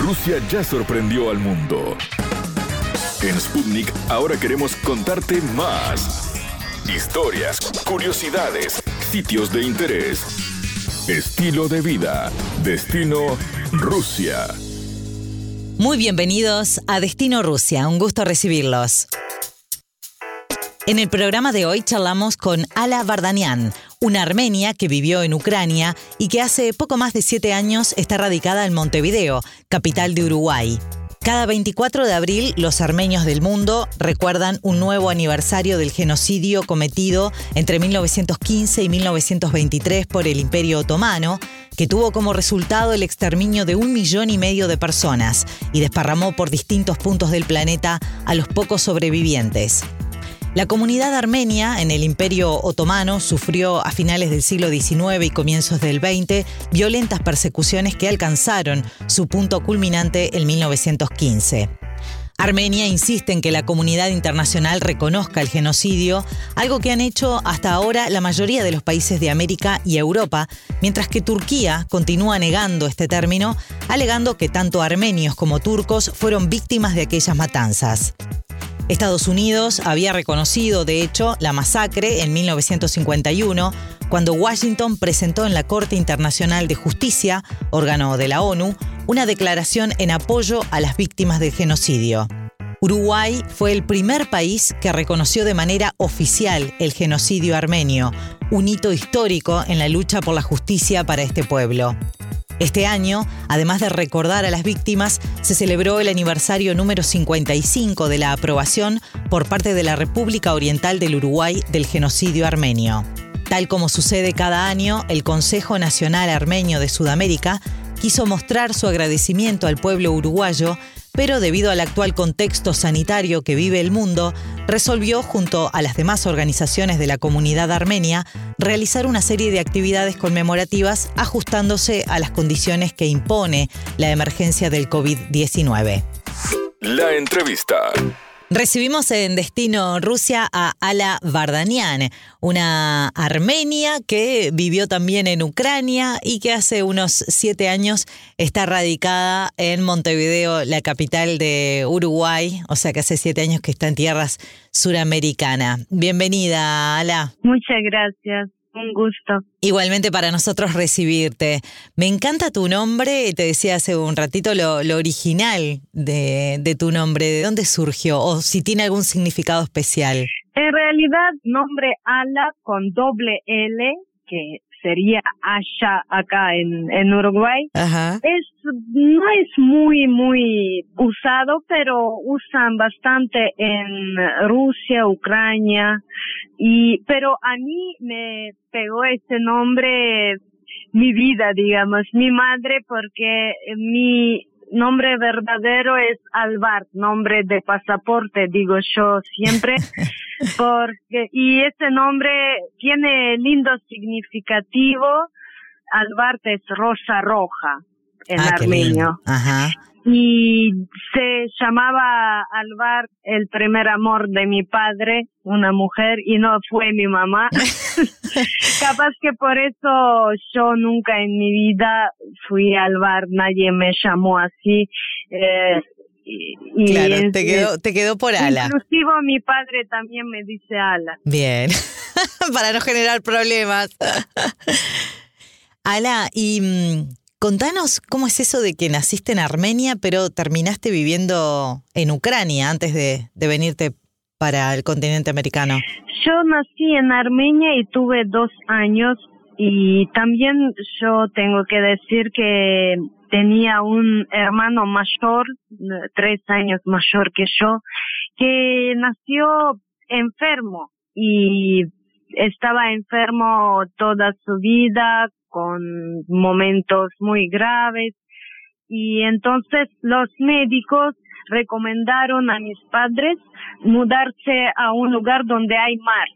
Rusia ya sorprendió al mundo. En Sputnik ahora queremos contarte más. Historias, curiosidades, sitios de interés, estilo de vida, destino Rusia. Muy bienvenidos a Destino Rusia, un gusto recibirlos. En el programa de hoy charlamos con Ala Vardanian, una armenia que vivió en Ucrania y que hace poco más de siete años está radicada en Montevideo, capital de Uruguay. Cada 24 de abril, los armenios del mundo recuerdan un nuevo aniversario del genocidio cometido entre 1915 y 1923 por el Imperio Otomano, que tuvo como resultado el exterminio de un millón y medio de personas y desparramó por distintos puntos del planeta a los pocos sobrevivientes. La comunidad armenia en el Imperio Otomano sufrió a finales del siglo XIX y comienzos del XX violentas persecuciones que alcanzaron su punto culminante en 1915. Armenia insiste en que la comunidad internacional reconozca el genocidio, algo que han hecho hasta ahora la mayoría de los países de América y Europa, mientras que Turquía continúa negando este término, alegando que tanto armenios como turcos fueron víctimas de aquellas matanzas. Estados Unidos había reconocido, de hecho, la masacre en 1951, cuando Washington presentó en la Corte Internacional de Justicia, órgano de la ONU, una declaración en apoyo a las víctimas del genocidio. Uruguay fue el primer país que reconoció de manera oficial el genocidio armenio, un hito histórico en la lucha por la justicia para este pueblo. Este año, además de recordar a las víctimas, se celebró el aniversario número 55 de la aprobación por parte de la República Oriental del Uruguay del genocidio armenio. Tal como sucede cada año, el Consejo Nacional Armenio de Sudamérica quiso mostrar su agradecimiento al pueblo uruguayo pero debido al actual contexto sanitario que vive el mundo, resolvió, junto a las demás organizaciones de la comunidad armenia, realizar una serie de actividades conmemorativas ajustándose a las condiciones que impone la emergencia del COVID-19. La entrevista. Recibimos en Destino Rusia a Ala Vardanian, una armenia que vivió también en Ucrania y que hace unos siete años está radicada en Montevideo, la capital de Uruguay, o sea que hace siete años que está en tierras suramericanas. Bienvenida, Ala. Muchas gracias. Un gusto. Igualmente para nosotros recibirte. Me encanta tu nombre, te decía hace un ratito lo, original de, de, tu nombre, ¿de dónde surgió? O si tiene algún significado especial. En realidad, nombre Ala con doble L, que sería Asha acá en, en Uruguay. Es, no es muy, muy usado, pero usan bastante en Rusia, Ucrania, y, pero a mí me pegó este nombre mi vida, digamos, mi madre, porque mi nombre verdadero es Alvar, nombre de pasaporte, digo yo siempre, porque, y ese nombre tiene lindo significativo, Alvar es rosa roja en ah, armenio. Ajá y se llamaba Alvar el primer amor de mi padre, una mujer, y no fue mi mamá. Capaz que por eso yo nunca en mi vida fui Alvar, nadie me llamó así. Eh, y, claro, te quedó, te quedó por ala. Inclusive mi padre también me dice ala. Bien, para no generar problemas. ala, y mm, Contanos cómo es eso de que naciste en Armenia, pero terminaste viviendo en Ucrania antes de, venirte para el continente americano. Yo nací en Armenia y tuve dos años y también yo tengo que decir que tenía un hermano mayor, tres años mayor que yo, que nació enfermo y estaba enfermo toda su vida con momentos muy graves y entonces los médicos recomendaron a mis padres mudarse a un lugar donde hay mar.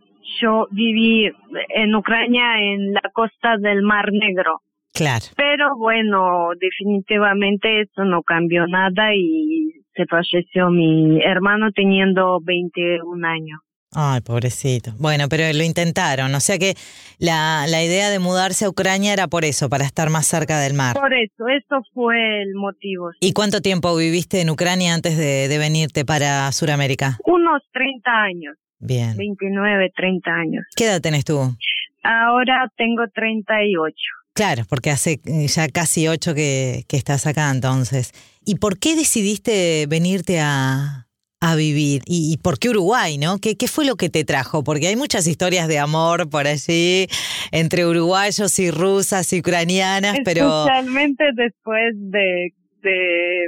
Yo viví en Ucrania en la costa del Mar Negro. Claro. Pero bueno, definitivamente eso no cambió nada y se falleció mi hermano teniendo 21 años. Ay, pobrecito. Bueno, pero lo intentaron, o sea que la, la idea de mudarse a Ucrania era por eso, para estar más cerca del mar. Por eso, eso fue el motivo. ¿Y cuánto tiempo viviste en Ucrania antes de, de venirte para Sudamérica? Unos 30 años. Bien. 29, 30 años. ¿Qué edad tenés tú? Ahora tengo 38. Claro, porque hace eh, ya casi ocho que, que estás acá entonces. ¿Y por qué decidiste venirte a, a vivir? ¿Y, por qué Uruguay, no? ¿Qué, ¿Qué fue lo que te trajo? Porque hay muchas historias de amor por allí, entre uruguayos y rusas y ucranianas, pero... Especialmente después de de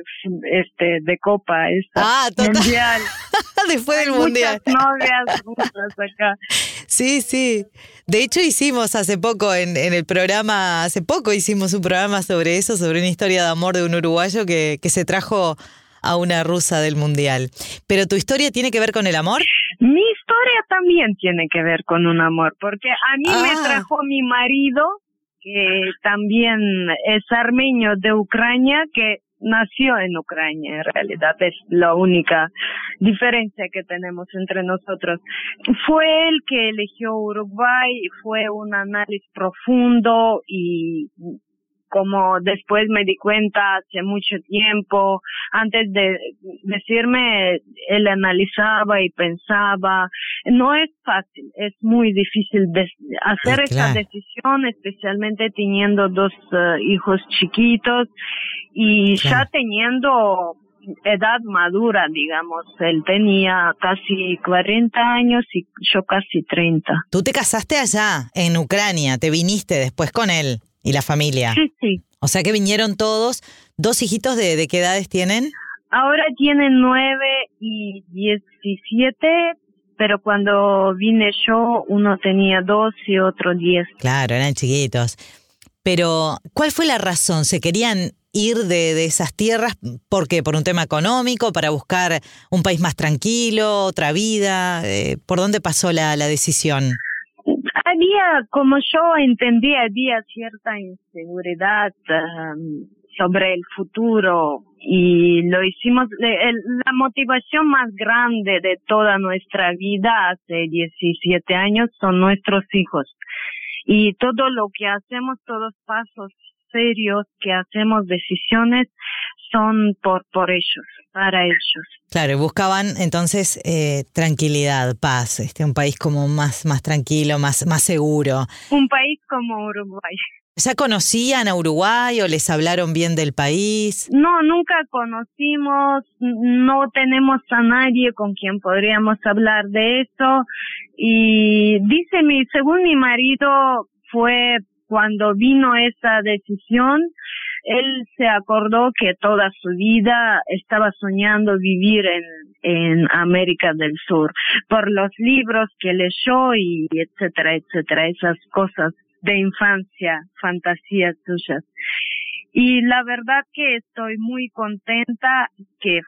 este de copa esta ah, mundial después del mundial novias acá sí sí de hecho hicimos hace poco en, en, el programa hace poco hicimos un programa sobre eso sobre una historia de amor de un uruguayo que, que se trajo a una rusa del mundial. Pero tu historia tiene que ver con el amor? Mi historia también tiene que ver con un amor, porque a mí me ah. trajo mi marido, que también es armenio de Ucrania, que nació en Ucrania, en realidad es la única diferencia que tenemos entre nosotros. Fue él que eligió Uruguay, fue un análisis profundo y como después me di cuenta hace mucho tiempo, antes de decirme, él analizaba y pensaba. No es fácil, es muy difícil hacer esta decisión, especialmente teniendo dos eh, hijos chiquitos y ya teniendo edad madura, digamos. Él tenía casi 40 años y yo casi 30. Tú te casaste allá, en Ucrania, te viniste después con él. ¿Y la familia? Sí, sí. O sea que vinieron todos. ¿Dos hijitos de, de qué edades tienen? Ahora tienen nueve y diecisiete, pero cuando vine yo, uno tenía dos y otro diez. Claro, eran chiquitos. Pero, ¿cuál fue la razón? ¿Se querían ir de, de, esas tierras? ¿Por qué? ¿Por un tema económico? ¿Para buscar un país más tranquilo, otra vida? Eh, ¿Por dónde pasó la, la decisión? Como yo entendí, había cierta inseguridad um, sobre el futuro y lo hicimos, la motivación más grande de toda nuestra vida hace 17 años son nuestros hijos. Y todo lo que hacemos, todos pasos serios que hacemos, decisiones, son por, por ellos, para ellos. Claro, buscaban entonces eh, tranquilidad, paz, este, un país como más, más tranquilo, más, más seguro. Un país como Uruguay. ¿Ya conocían a Uruguay o les hablaron bien del país? No, nunca conocimos, no tenemos a nadie con quien podríamos hablar de eso. Y dice mi, según mi marido, fue cuando vino esa decisión, él se acordó que toda su vida estaba soñando vivir en, en América del Sur por los libros que leyó y etcétera, etcétera, esas cosas de infancia, fantasías suyas. Y la verdad que estoy muy contenta que,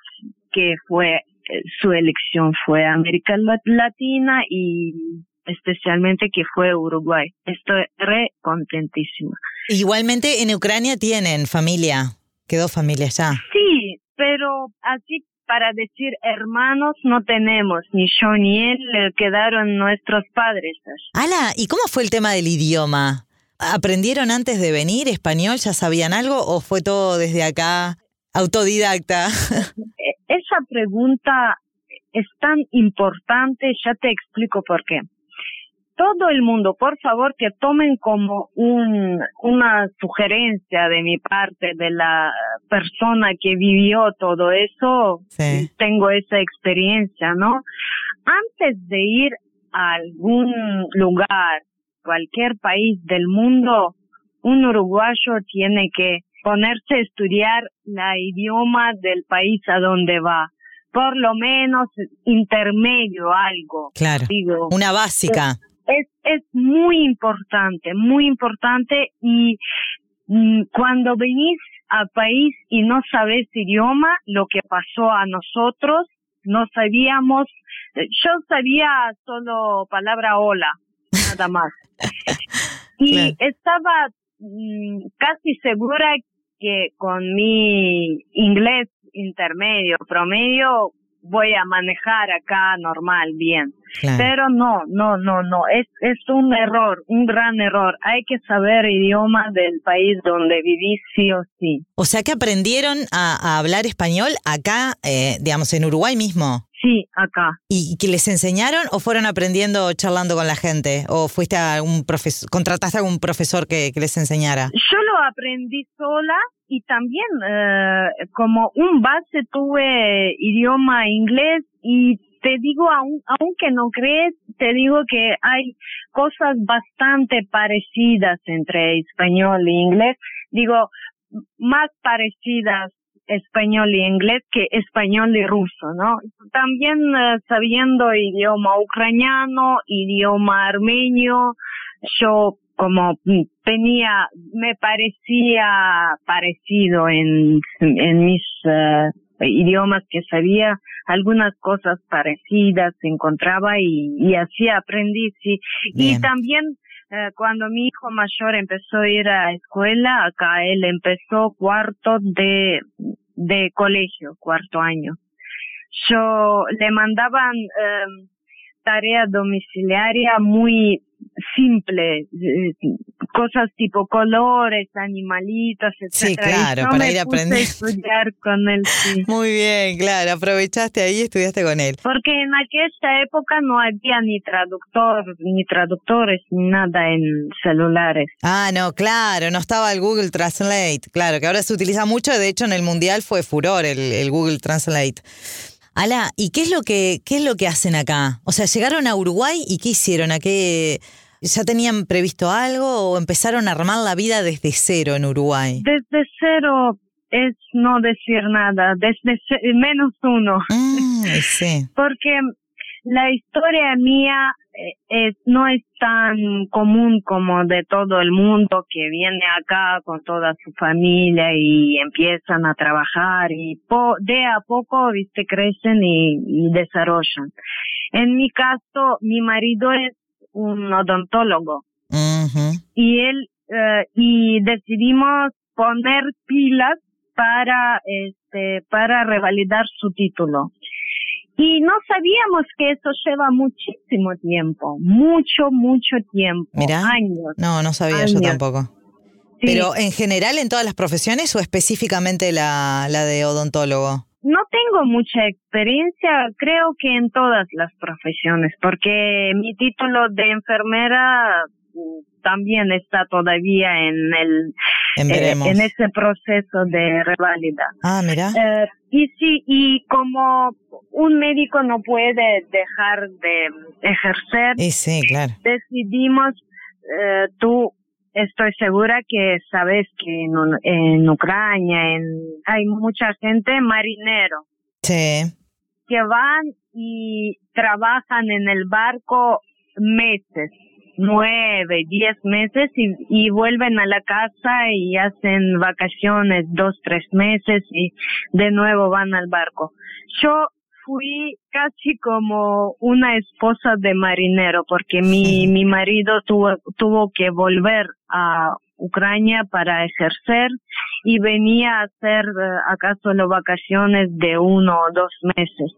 que fue, eh, su elección fue América Latina y especialmente que fue Uruguay. Estoy re contentísima. Igualmente en Ucrania tienen familia, quedó familia ya. Sí, pero así para decir hermanos no tenemos, ni yo ni él, quedaron nuestros padres. Ala, ¿y cómo fue el tema del idioma? ¿Aprendieron antes de venir español? ¿Ya sabían algo o fue todo desde acá autodidacta? E, esa pregunta es tan importante, ya te explico por qué todo el mundo, por favor, que tomen como un, una sugerencia de mi parte, de la persona que vivió todo eso, tengo esa experiencia, ¿no? Antes de ir a algún lugar, cualquier país del mundo, un uruguayo tiene que ponerse a estudiar la idioma del país a donde va por lo menos intermedio algo. Claro. Digo, una básica es, es muy importante, muy importante y mm, cuando venís al país y no sabes idioma, lo que pasó a nosotros, no sabíamos, eh, yo sabía solo palabra hola, nada más. y estaba mm, casi segura que con mi inglés intermedio, promedio, voy a manejar acá normal, bien Pero no, no, no, no, es, es un error, un gran error. Hay que saber idioma del país donde vivís sí o sí. O sea que aprendieron a, hablar español acá, eh, digamos, en Uruguay mismo. Sí, acá. ¿Y que les enseñaron o fueron aprendiendo charlando con la gente? ¿O fuiste a algún profesor, contrataste a algún profesor que, les enseñara? Yo lo aprendí sola y también eh, como un base tuve idioma inglés y te digo, aun, aunque no crees, te digo que hay cosas bastante parecidas entre español e inglés. Digo, más parecidas español y inglés que español y ruso, ¿no? También eh, sabiendo idioma ucraniano, idioma armenio, yo como tenía, me parecía parecido en, en mis uh, idiomas que sabía algunas cosas parecidas, encontraba y, y así aprendí, sí. Y también eh, cuando mi hijo mayor empezó a ir a escuela, acá él empezó cuarto de, de colegio, cuarto año. Yo le mandaban eh, tarea domiciliaria muy simple, eh, cosas tipo colores, animalitos, etc. Sí, claro, para ir a aprender. estudiar con él. Muy bien, claro, aprovechaste ahí y estudiaste con él. Porque en aquella época no había ni traductor, ni traductores, ni nada en celulares. Ah, no, claro, no estaba el Google Translate, claro, que ahora se utiliza mucho, de hecho en el Mundial fue furor el, el Google Translate. Ala, ¿y qué es lo que qué es lo que hacen acá? O sea, llegaron a Uruguay y qué hicieron? ¿A qué ya tenían previsto algo o empezaron a armar la vida desde cero en Uruguay? Desde cero es no decir nada, desde menos uno. Mm, sí. Porque la historia mía es, no es tan común como de todo el mundo que viene acá con toda su familia y empiezan a trabajar y de a poco, viste, crecen y, desarrollan. En mi caso, mi marido es un odontólogo y él, eh, y decidimos poner pilas para, este, para revalidar su título. Y no sabíamos que eso lleva muchísimo tiempo, mucho, mucho tiempo, Mira, años. No, no sabía yo tampoco. Pero en general en todas las profesiones o específicamente la, la de odontólogo? No tengo mucha experiencia, creo que en todas las profesiones, porque mi título de enfermera también está todavía en el eh, en ese proceso de reválida. Ah, mira. Eh, y sí, y como un médico no puede dejar de ejercer, y sí, claro. decidimos, eh, tú estoy segura que sabes que en, Ucrania en, hay mucha gente marinero. Sí. Que van y trabajan en el barco meses nueve, diez meses y, y vuelven a la casa y hacen vacaciones dos, tres meses y de nuevo van al barco. Yo fui casi como una esposa de marinero porque mi, mi marido tuvo, tuvo que volver a Ucrania para ejercer y venía a hacer eh, acá solo vacaciones de uno o dos meses.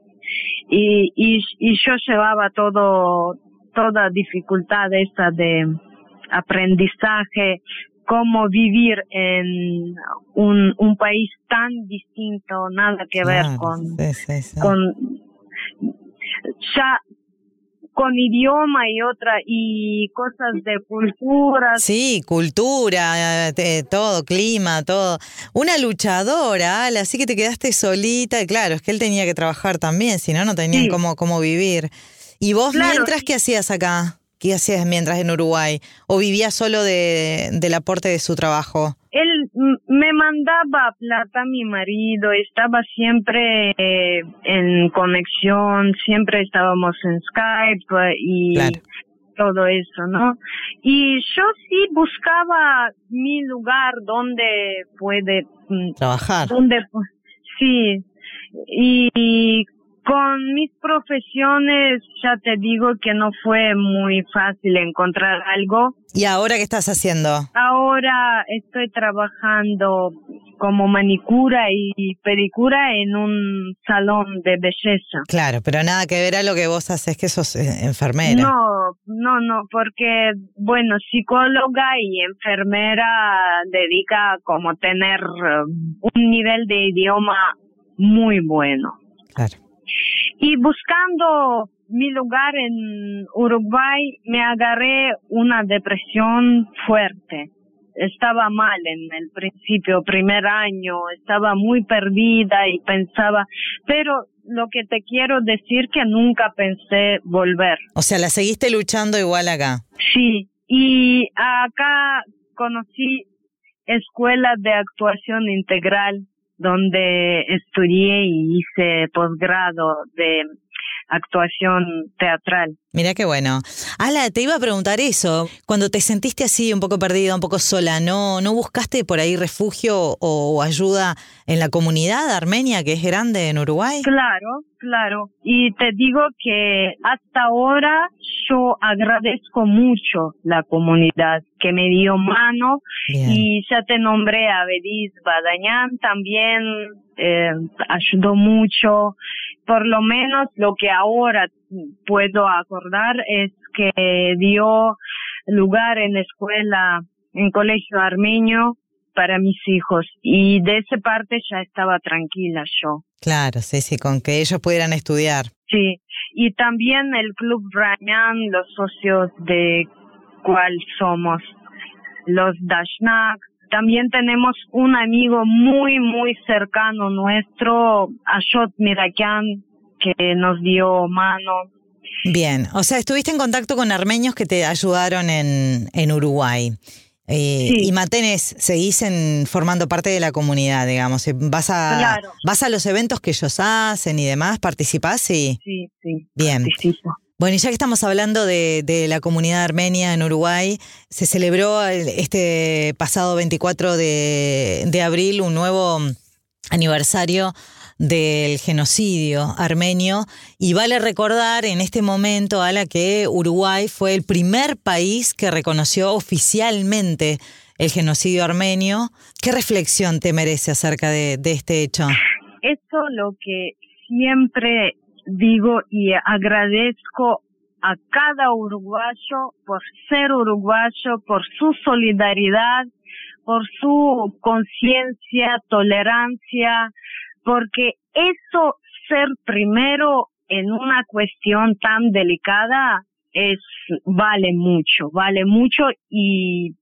Y, y, y yo llevaba todo, toda dificultad esa de aprendizaje, cómo vivir en un, un país tan distinto, nada que ver con, con ya con idioma y otra y cosas de cultura. Sí, cultura, todo, clima, todo. Una luchadora, así que te quedaste solita. Claro, es que él tenía que trabajar también, si no, no tenían cómo, cómo vivir. ¿Y vos mientras qué hacías acá? ¿Qué hacías mientras en Uruguay? ¿O vivías solo de, del aporte de su trabajo? Él me mandaba plata a mi marido, estaba siempre eh, en conexión, siempre estábamos en Skype y todo eso, ¿no? Y yo sí buscaba mi lugar donde puede mm, trabajar. Donde, sí, y Con mis profesiones ya te digo que no fue muy fácil encontrar algo. ¿Y ahora qué estás haciendo? Ahora estoy trabajando como manicura y pedicura en un salón de belleza. Claro, pero nada que ver a lo que vos haces, que sos eh, enfermera. No, no, no, porque, bueno, psicóloga y enfermera dedica como tener eh, un nivel de idioma muy bueno. Claro. Y buscando mi lugar en Uruguay, me agarré una depresión fuerte. Estaba mal en el principio, primer año, estaba muy perdida y pensaba, pero lo que te quiero decir que nunca pensé volver. O sea, la seguiste luchando igual acá. Sí, y acá conocí escuelas de actuación integral donde estudié y hice posgrado de actuación teatral. Mira qué bueno. Ala, te iba a preguntar eso. Cuando te sentiste así un poco perdida, un poco sola, ¿no, no buscaste por ahí refugio o ayuda en la comunidad armenia que es grande en Uruguay? Claro, claro. Y te digo que hasta ahora yo agradezco mucho la comunidad que me dio mano y ya te nombré a Bediz Badañán también eh, ayudó mucho. Por lo menos lo que ahora puedo acordar es que dio lugar en escuela, en colegio armenio para mis hijos y de esa parte ya estaba tranquila yo. Claro, sí, sí, con que ellos pudieran estudiar. Sí, y también el Club Rayan, los socios de cuál somos, los Dashnak. También tenemos un amigo muy, muy cercano nuestro, Ashot Mirakian, que nos dio mano. Bien, o sea, estuviste en contacto con armenios que te ayudaron en, en Uruguay. Eh, y mantenés, seguís en, formando parte de la comunidad, digamos. Eh, vas a, vas a los eventos que ellos hacen y demás, participás Sí, sí. Bien. Bueno, y ya que estamos hablando de, de, la comunidad armenia en Uruguay, se celebró este pasado 24 de, de abril un nuevo aniversario del genocidio armenio y vale recordar en este momento, a la que Uruguay fue el primer país que reconoció oficialmente el genocidio armenio. ¿Qué reflexión te merece acerca de, este hecho? Eso lo que siempre digo y agradezco a cada uruguayo por ser uruguayo, por su solidaridad, por su conciencia, tolerancia, porque eso ser primero en una cuestión tan delicada es vale mucho, vale mucho y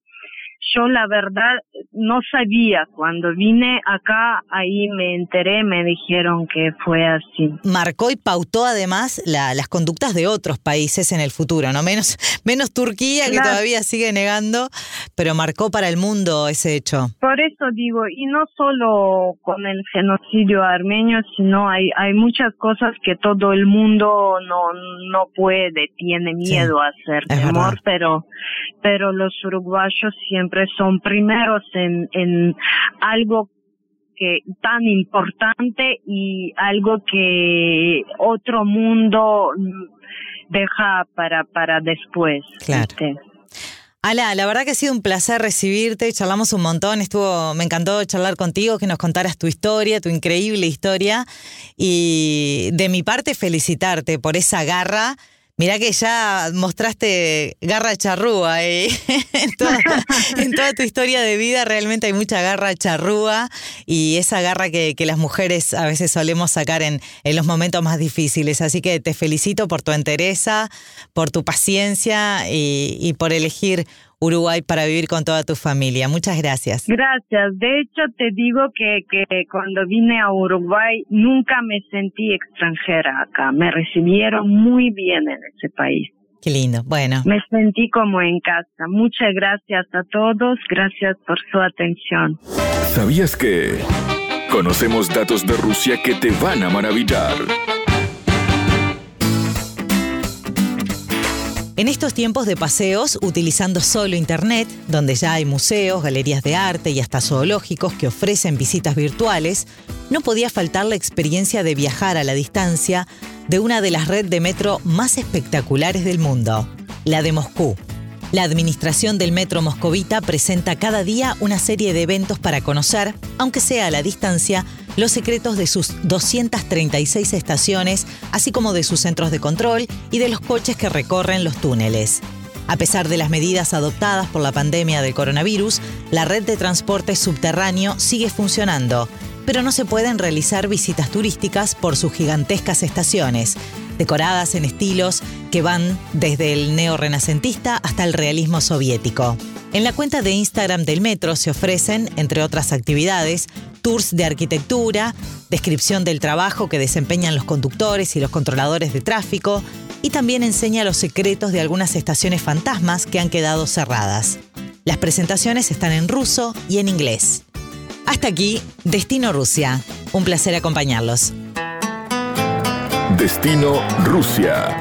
yo la verdad no sabía. Cuando vine acá, ahí me enteré, me dijeron que fue así. Marcó y pautó además las conductas de otros países en el futuro, ¿no? Menos, menos Turquía, que todavía sigue negando, pero marcó para el mundo ese hecho. Por eso digo, y no solo con el genocidio armenio, sino hay, hay muchas cosas que todo el mundo no, no puede, tiene miedo a hacer, temor, pero, pero los uruguayos siempre son primeros en, en algo que tan importante y algo que otro mundo deja para, para después. Claro. Ala, la verdad que ha sido un placer recibirte, charlamos un montón, estuvo, me encantó charlar contigo, que nos contaras tu historia, tu increíble historia y de mi parte felicitarte por esa garra Mirá que ya mostraste garra charrúa eh. en, toda, tu historia de vida realmente hay mucha garra charrúa y esa garra que, las mujeres a veces solemos sacar en, en, los momentos más difíciles. Así que te felicito por tu entereza, por tu paciencia y, y por elegir Uruguay para vivir con toda tu familia. Muchas gracias. Gracias. De hecho, te digo que, que cuando vine a Uruguay nunca me sentí extranjera acá. Me recibieron muy bien en ese país. Qué lindo. Bueno. Me sentí como en casa. Muchas gracias a todos. Gracias por su atención. ¿Sabías que conocemos datos de Rusia que te van a maravillar? En estos tiempos de paseos, utilizando solo Internet, donde ya hay museos, galerías de arte y hasta zoológicos que ofrecen visitas virtuales, no podía faltar la experiencia de viajar a la distancia de una de las redes de metro más espectaculares del mundo, la de Moscú. La administración del Metro Moscovita presenta cada día una serie de eventos para conocer, aunque sea a la distancia, los secretos de sus 236 estaciones, así como de sus centros de control y de los coches que recorren los túneles. A pesar de las medidas adoptadas por la pandemia del coronavirus, la red de transporte subterráneo sigue funcionando, pero no se pueden realizar visitas turísticas por sus gigantescas estaciones, decoradas en estilos que van desde el neorrenacentista hasta el realismo soviético. En la cuenta de Instagram del metro se ofrecen, entre otras actividades, tours de arquitectura, descripción del trabajo que desempeñan los conductores y los controladores de tráfico, y también enseña los secretos de algunas estaciones fantasmas que han quedado cerradas. Las presentaciones están en ruso y en inglés. Hasta aquí, Destino Rusia. Un placer acompañarlos. Destino Rusia.